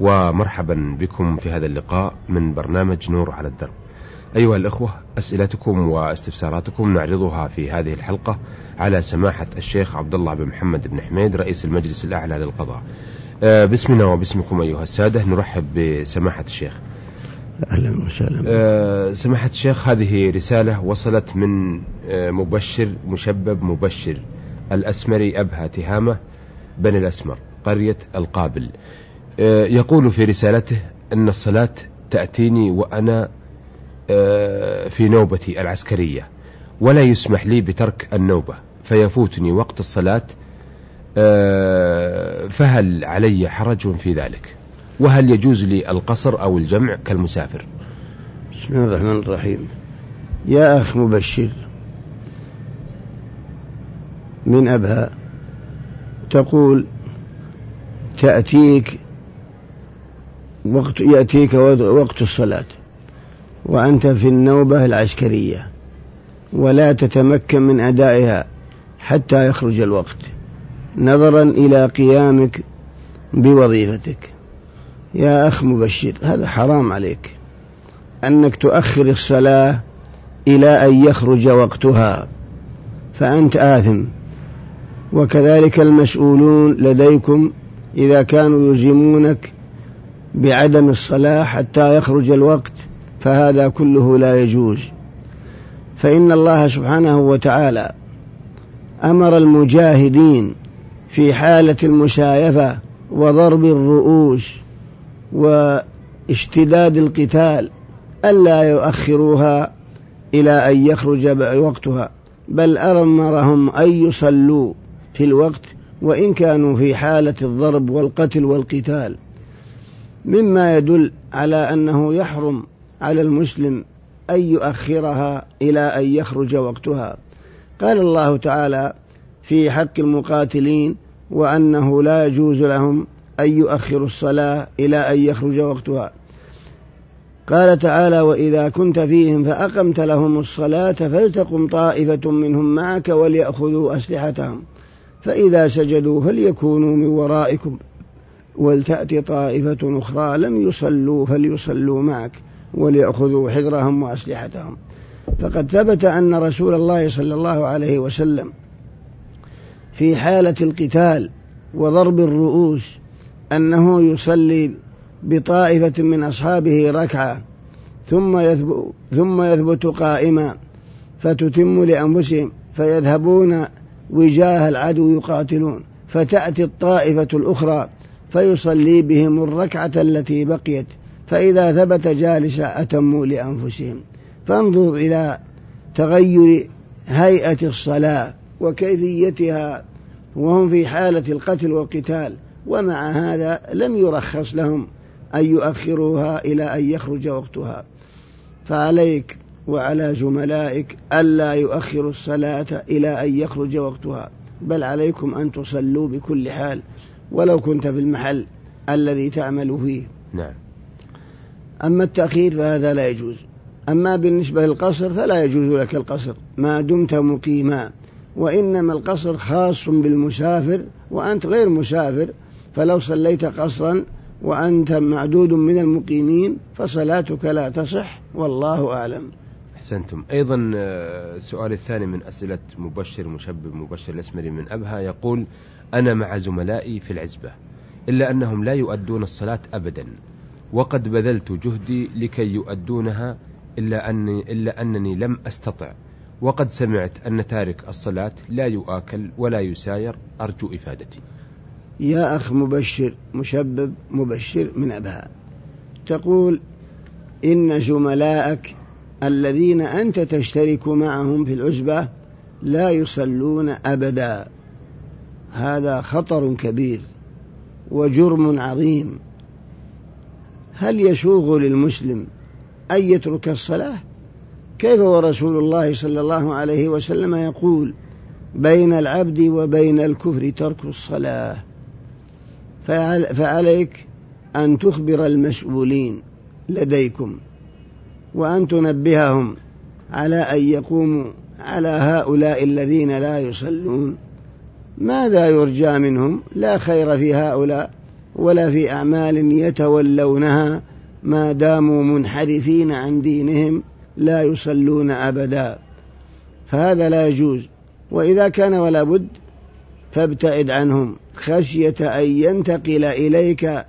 ومرحبا بكم في هذا اللقاء من برنامج نور على الدرب. أيها الأخوة أسئلتكم واستفساراتكم نعرضها في هذه الحلقة على سماحة الشيخ عبد الله بن محمد بن حميد رئيس المجلس الأعلى للقضاء. آه، باسمنا وباسمكم أيها السادة نرحب بسماحة الشيخ. أهلا وسهلا. آه، سماحة الشيخ هذه رسالة وصلت من آه، مبشر مشبب مبشر الأسمري أبها تهامة بني الأسمر قرية القابل. يقول في رسالته أن الصلاة تأتيني وأنا آه، في نوبتي العسكرية ولا يسمح لي بترك النوبة فيفوتني وقت الصلاة آه، فهل علي حرج في ذلك؟ وهل يجوز لي القصر أو الجمع كالمسافر؟ بسم الله الرحمن الرحيم. يا أخ مبشر من أبها تقول تأتيك وقت يأتيك وقت الصلاة. وأنت في النوبة العسكرية. ولا تتمكن من أدائها حتى يخرج الوقت. نظرا إلى قيامك بوظيفتك. يا أخ مبشر هذا حرام عليك. أنك تؤخر الصلاة إلى أن يخرج وقتها. فأنت آثم. وكذلك المسؤولون لديكم إذا كانوا يلزمونك بعدم الصلاة حتى يخرج الوقت فهذا كله لا يجوز. فإن الله سبحانه وتعالى أمر المجاهدين في حالة المشايفة وضرب الرؤوس واشتداد القتال ألا يؤخروها إلى أن يخرج وقتها بل أمرهم أن يصلوا في الوقت وإن كانوا في حالة الضرب والقتل والقتال. مما يدل على أنه يحرم على المسلم أن يؤخرها إلى أن يخرج وقتها. قال الله تعالى في حق المقاتلين وأنه لا يجوز لهم أن يؤخروا الصلاة إلى أن يخرج وقتها. قال تعالى وإذا كنت فيهم فأقمت لهم الصلاة فلتقم طائفة منهم معك وليأخذوا أسلحتهم. فإذا سجدوا فليكونوا من ورائكم. ولتأتي طائفة أخرى لم يصلوا فليصلوا معك وليأخذوا حذرهم وأسلحتهم. فقد ثبت أن رسول الله صلى الله عليه وسلم في حالة القتال وضرب الرؤوس أنه يصلي بطائفة من أصحابه ركعة ثم يثبت, ثم يثبت قائما فتتم لأنفسهم فيذهبون وجاه العدو يقاتلون. فتأتي الطائفة الأخرى فيصلي بهم الركعة التي بقيت فإذا ثبت جالسا أتموا لأنفسهم. فانظر إلى تغير هيئة الصلاة وكيفيتها وهم في حالة القتل والقتال ومع هذا لم يرخص لهم أن يؤخروها إلى أن يخرج وقتها. فعليك وعلى زملائك ألا يؤخروا الصلاة إلى أن يخرج وقتها بل عليكم أن تصلوا بكل حال. ولو كنت في المحل الذي تعمل فيه. نعم. أما التأخير فهذا لا يجوز. أما بالنسبة للقصر فلا يجوز لك القصر. ما دمت مقيما. وإنما القصر خاص بالمسافر وأنت غير مسافر. فلو صليت قصرا وأنت معدود من المقيمين فصلاتك لا تصح. والله أعلم. أحسنتم. أيضا آه، السؤال الثاني من أسئلة مبشر مشبب مبشر الأسمري من أبها. يقول أنا مع زملائي في العزبة إلا أنهم لا يؤدون الصلاة أبدا وقد بذلت جهدي لكي يؤدونها إلا أني, إلا أنني لم أستطع وقد سمعت أن تارك الصلاة لا يؤكل ولا يساير أرجو إفادتي. يا أخ مبشر مشبب مبشر من أبها تقول إن زملائك الذين أنت تشترك معهم في العزبة لا يصلون أبدا. هذا خطر كبير وجرم عظيم. هل يسوغ للمسلم أن يترك الصلاة؟ كيف ورسول الله صلى الله عليه وسلم يقول بين العبد وبين الكفر ترك الصلاة؟ فعليك أن تخبر المسؤولين لديكم وأن تنبههم على أن يقوموا على هؤلاء الذين لا يصلون. ماذا يرجى منهم؟ لا خير في هؤلاء ولا في أعمال يتولونها. ما داموا منحرفين عن دينهم لا يصلون أبدا. فهذا لا يجوز. وإذا كان ولا بد فابتعد عنهم. خشية أن ينتقل إليك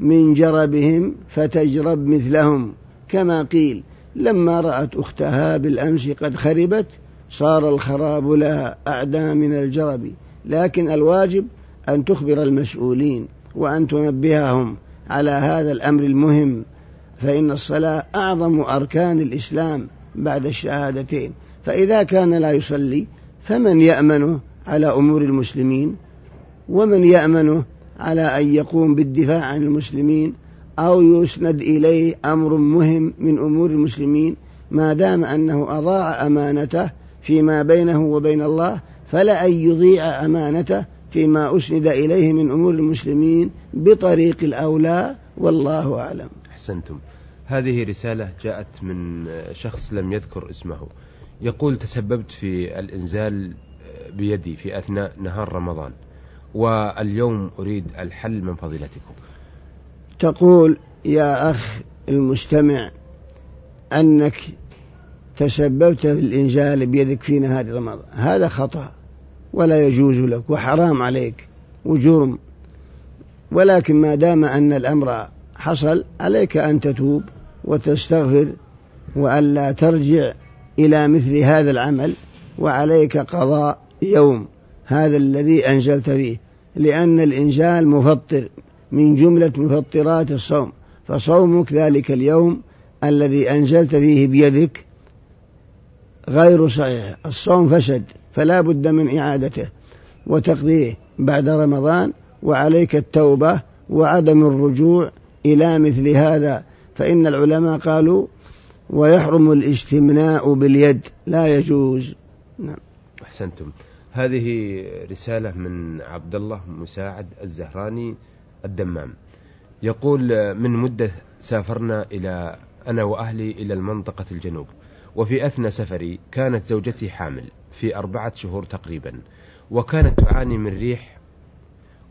من جربهم فتجرب مثلهم. كما قيل لما رأت أختها بالأمس قد خربت صار الخراب لها أعدى من الجرب. لكن الواجب أن تخبر المسؤولين وأن تنبههم على هذا الأمر المهم فإن الصلاة أعظم أركان الإسلام بعد الشهادتين. فإذا كان لا يصلي فمن يأمنه على أمور المسلمين ومن يأمنه على أن يقوم بالدفاع عن المسلمين أو يسند إليه أمر مهم من أمور المسلمين ما دام أنه أضاع أمانته فيما بينه وبين الله فلا أن يضيع أمانته فيما أسند إليه من أمور المسلمين بطريق الأولى والله أعلم. أحسنتم. هذه رسالة جاءت من شخص لم يذكر اسمه. يقول تسببت في الإنزال بيدي في أثناء نهار رمضان واليوم أريد الحل من فضيلتكم. تقول يا أخ المستمع أنك تسببت في الإنزال بيدك في نهار رمضان هذا خطأ. ولا يجوز لك وحرام عليك وجرم. ولكن ما دام أن الأمر حصل عليك أن تتوب وتستغفر وألا ترجع إلى مثل هذا العمل وعليك قضاء يوم هذا الذي أنزلت فيه. لأن الإنزال مفطر من جملة مفطرات الصوم. فصومك ذلك اليوم الذي أنزلت فيه بيدك غير صحيح. الصوم فسد فلا بد من إعادته وتقضيه بعد رمضان وعليك التوبة وعدم الرجوع إلى مثل هذا. فإن العلماء قالوا ويحرم الاستمناء باليد لا يجوز. نعم. أحسنتم. هذه رسالة من عبد الله مساعد الزهراني الدمام. يقول من مدة سافرنا إلى أنا وأهلي إلى المنطقة الجنوب. وفي أثنى سفري كانت زوجتي حامل في أربعة شهور تقريبا وكانت تعاني من ريح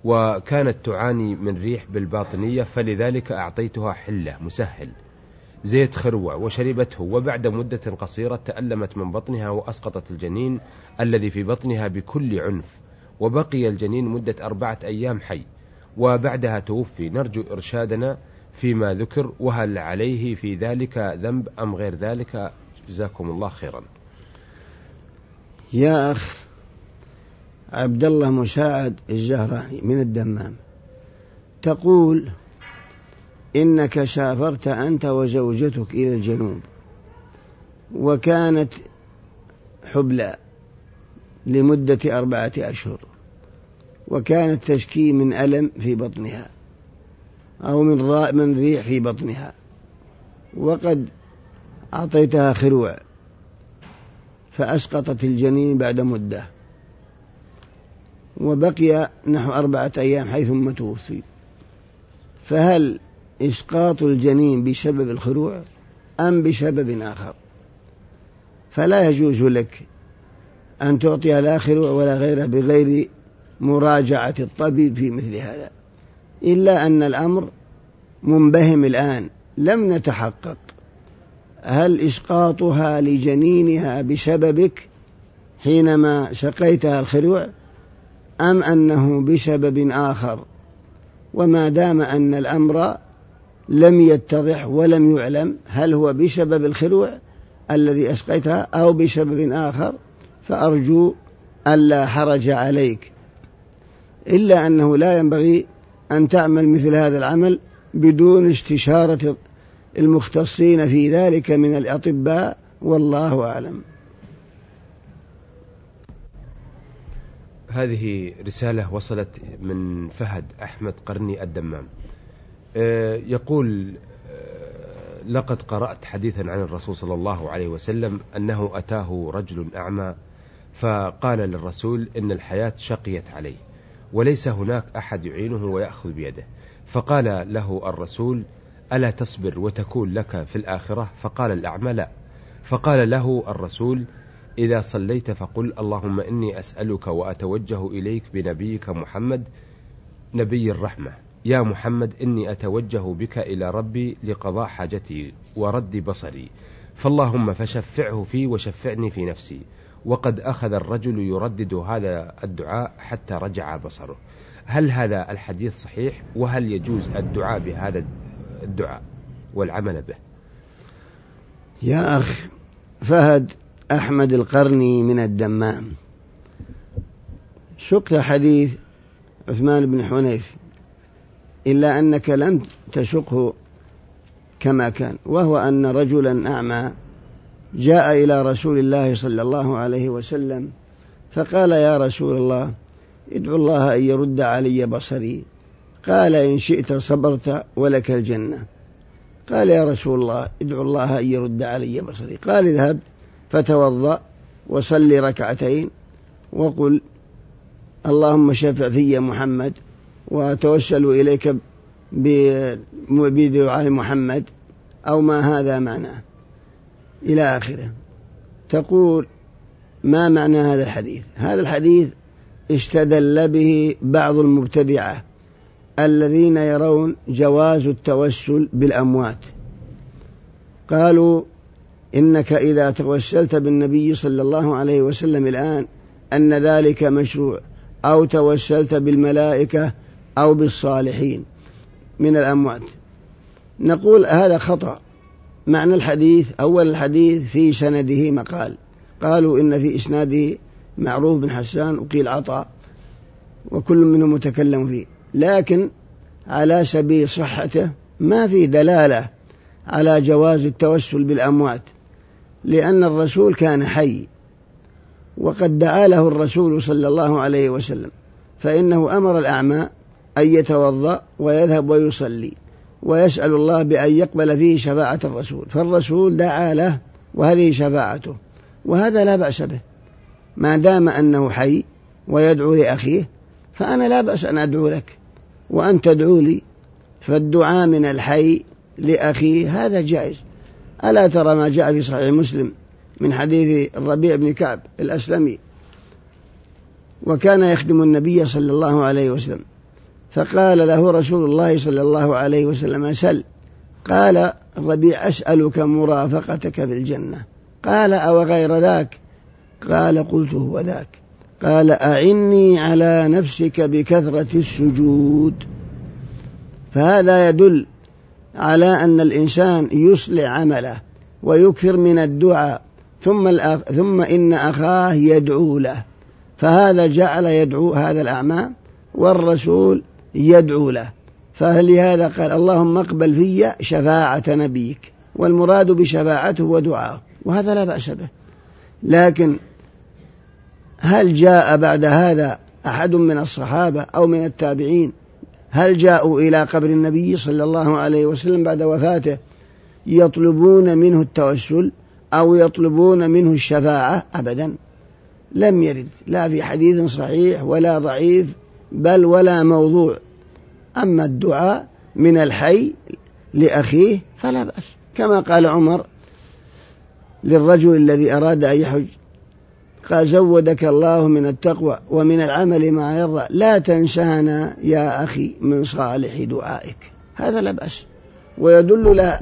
وكانت تعاني من ريح بالباطنية فلذلك أعطيتها حلة مسهل زيت خروع وشربته وبعد مدة قصيرة تألمت من بطنها وأسقطت الجنين الذي في بطنها بكل عنف وبقي الجنين مدة أربعة أيام حي وبعدها توفي. نرجو إرشادنا فيما ذكر وهل عليه في ذلك ذنب أم غير ذلك؟ جزاكم الله خيرا. يا أخ عبد الله مساعد الزهراني من الدمام تقول إنك سافرت أنت وزوجتك إلى الجنوب وكانت حبلى لمدة أربعة أشهر وكانت تشكي من ألم في بطنها أو من من ريح في بطنها وقد أعطيتها خروع فأسقطت الجنين بعد مدة وبقي نحو أربعة أيام حيث توفي. فهل إسقاط الجنين بسبب الخروع أم بسبب آخر؟ فلا يجوز لك أن تعطي لا خروع ولا غيره بغير مراجعة الطبيب في مثل هذا إلا أن الأمر منبهم الآن لم نتحقق. هل إسقاطها لجنينها بسببك حينما سقيتها الخروع أم أنه بسبب آخر؟ وما دام أن الأمر لم يتضح ولم يعلم هل هو بسبب الخروع الذي أسقيتها أو بسبب آخر فأرجو ألا حرج عليك. إلا أنه لا ينبغي أن تعمل مثل هذا العمل بدون استشارة المختصين في ذلك من الأطباء والله أعلم. هذه رسالة وصلت من فهد أحمد قرني الدمام. آه، يقول آه، لقد قرأت حديثا عن الرسول صلى الله عليه وسلم أنه أتاه رجل أعمى فقال للرسول إن الحياة شقيت عليه وليس هناك أحد يعينه ويأخذ بيده. فقال له الرسول ألا تصبر وتكون لك في الآخرة؟ فقال الأعمى لا. فقال له الرسول إذا صليت فقل اللهم إني أسألك وأتوجه إليك بنبيك محمد نبي الرحمة. يا محمد إني أتوجه بك إلى ربي لقضاء حاجتي ورد بصري. فاللهم فشفعه في وشفعني في نفسي. وقد أخذ الرجل يردد هذا الدعاء حتى رجع بصره. هل هذا الحديث صحيح؟ وهل يجوز الدعاء بهذا الدعاء والعمل به. يا أخ فهد أحمد القرني من الدمام. سقت حديث عثمان بن حنيف إلا أنك لم تشقه كما كان وهو أن رجلا أعمى جاء إلى رسول الله صلى الله عليه وسلم فقال يا رسول الله ادعو الله أن يرد علي بصري. قال إن شئت صبرت ولك الجنة. قال يا رسول الله ادعو الله أن يرد علي بصري. قال اذهب فتوضأ وصل ركعتين وقل اللهم شفع في محمد وأتوسل إليك بدعاء محمد أو ما هذا معناه. إلى آخره. تقول ما معنى هذا الحديث؟ هذا الحديث استدل به بعض المبتدعة الذين يرون جواز التوسل بالأموات. قالوا إنك إذا توسلت بالنبي صلى الله عليه وسلم الآن أن ذلك مشروع أو توسلت بالملائكة أو بالصالحين من الأموات. نقول هذا خطأ. معنى الحديث أول الحديث في سنده مقال. قالوا إن في إسناده معروف بن حسان وقيل عطاء وكل منهم متكلم فيه. لكن على سبيل صحته ما في دلالة على جواز التوسل بالأموات لأن الرسول كان حي وقد دعا له الرسول صلى الله عليه وسلم فإنه أمر الأعمى أن يتوضأ ويذهب ويصلي ويسأل الله بأن يقبل فيه شفاعة الرسول فالرسول دعا له وهذه شفاعته وهذا لا بأس به ما دام أنه حي ويدعو لأخيه فأنا لا بأس أن أدعو لك. وأن تدعو لي فالدعاء من الحي لأخيه هذا جائز. ألا ترى ما جاء في صحيح مسلم من حديث الربيع بن كعب الأسلمي وكان يخدم النبي صلى الله عليه وسلم. فقال له رسول الله صلى الله عليه وسلم سل. قال الربيع أسألك مرافقتك في الجنة. قال أو غير ذاك؟ قال قلت هو ذاك. قال أعني على نفسك بكثرة السجود. فهذا يدل على أن الإنسان يصلح عمله ويكثر من الدعاء ثم الأخ ثم إن أخاه يدعو له. فهذا جعل يدعو هذا الأعمى والرسول يدعو له. فلهذا قال اللهم اقبل في شفاعة نبيك والمراد بشفاعته ودعاءه وهذا لا بأس به. لكن هل جاء بعد هذا أحد من الصحابة أو من التابعين؟ هل جاءوا إلى قبر النبي صلى الله عليه وسلم بعد وفاته يطلبون منه التوسل أو يطلبون منه الشفاعة؟ أبدا. لم يرد. لا في حديث صحيح ولا ضعيف بل ولا موضوع. أما الدعاء من الحي لأخيه فلا بأس. كما قال عمر للرجل الذي أراد أن يحج قال زودك الله من التقوى ومن العمل ما يرضى. لا تنسانا يا أخي من صالح دعائك. هذا لا بأس. ويدل لا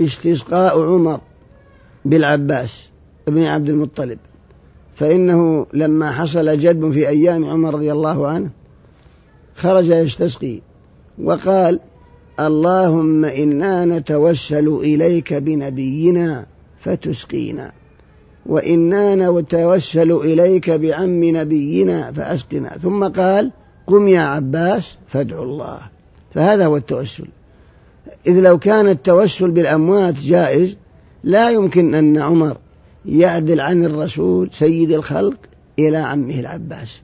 استسقاء عمر بالعباس ابن عبد المطلب. فإنه لما حصل جدب في أيام عمر رضي الله عنه خرج يستسقي وقال اللهم إنا نتوسل إليك بنبينا فتسقينا. وإنا نتوسل إليك بعم نبينا فأسقنا. ثم قال قم يا عباس فادعوا الله. فهذا هو التوسل. إذ لو كان التوسل بالأموات جائز لا يمكن أن عمر يعدل عن الرسول سيد الخلق إلى عمه العباس.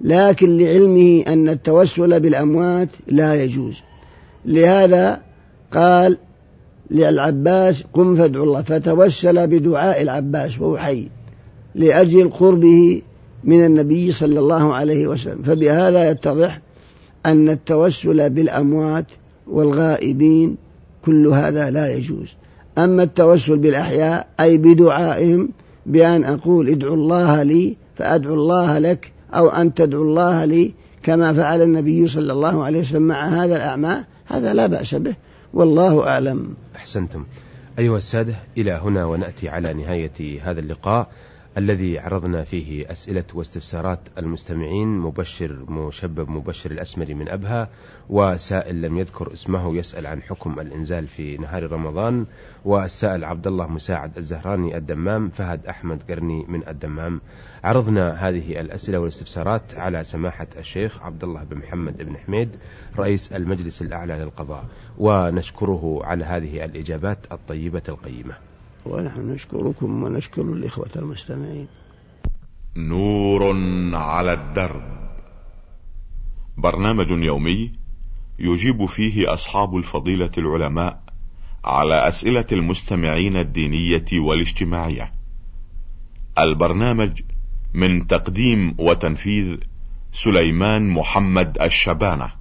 لكن لعلمه أن التوسل بالأموات لا يجوز. لهذا قال للعباس قم فادعو الله. فتوسل بدعاء العباس وهو حي لأجل قربه من النبي صلى الله عليه وسلم. فبهذا يتضح أن التوسل بالأموات والغائبين كل هذا لا يجوز. أما التوسل بالأحياء أي بدعائهم بأن أقول ادعو الله لي فأدعو الله لك أو أن تدعو الله لي كما فعل النبي صلى الله عليه وسلم مع هذا الأعمى هذا لا بأس به. والله أعلم. أحسنتم. أيها السادة إلى هنا ونأتي على نهاية هذا اللقاء. الذي عرضنا فيه أسئلة واستفسارات المستمعين مبشر مشبب مبشر الأسمري من أبها وسائل لم يذكر اسمه يسأل عن حكم الإنزال في نهار رمضان والسائل عبد الله مساعد الزهراني الدمام فهد أحمد قرني من الدمام. عرضنا هذه الأسئلة والاستفسارات على سماحة الشيخ عبد الله بن محمد بن حميد رئيس المجلس الأعلى للقضاء. ونشكره على هذه الإجابات الطيبة القيمة. ونحن نشكركم ونشكر الإخوة المستمعين. نور على الدرب. برنامج يومي يجيب فيه أصحاب الفضيلة العلماء على أسئلة المستمعين الدينية والاجتماعية. البرنامج من تقديم وتنفيذ سليمان محمد الشبانة.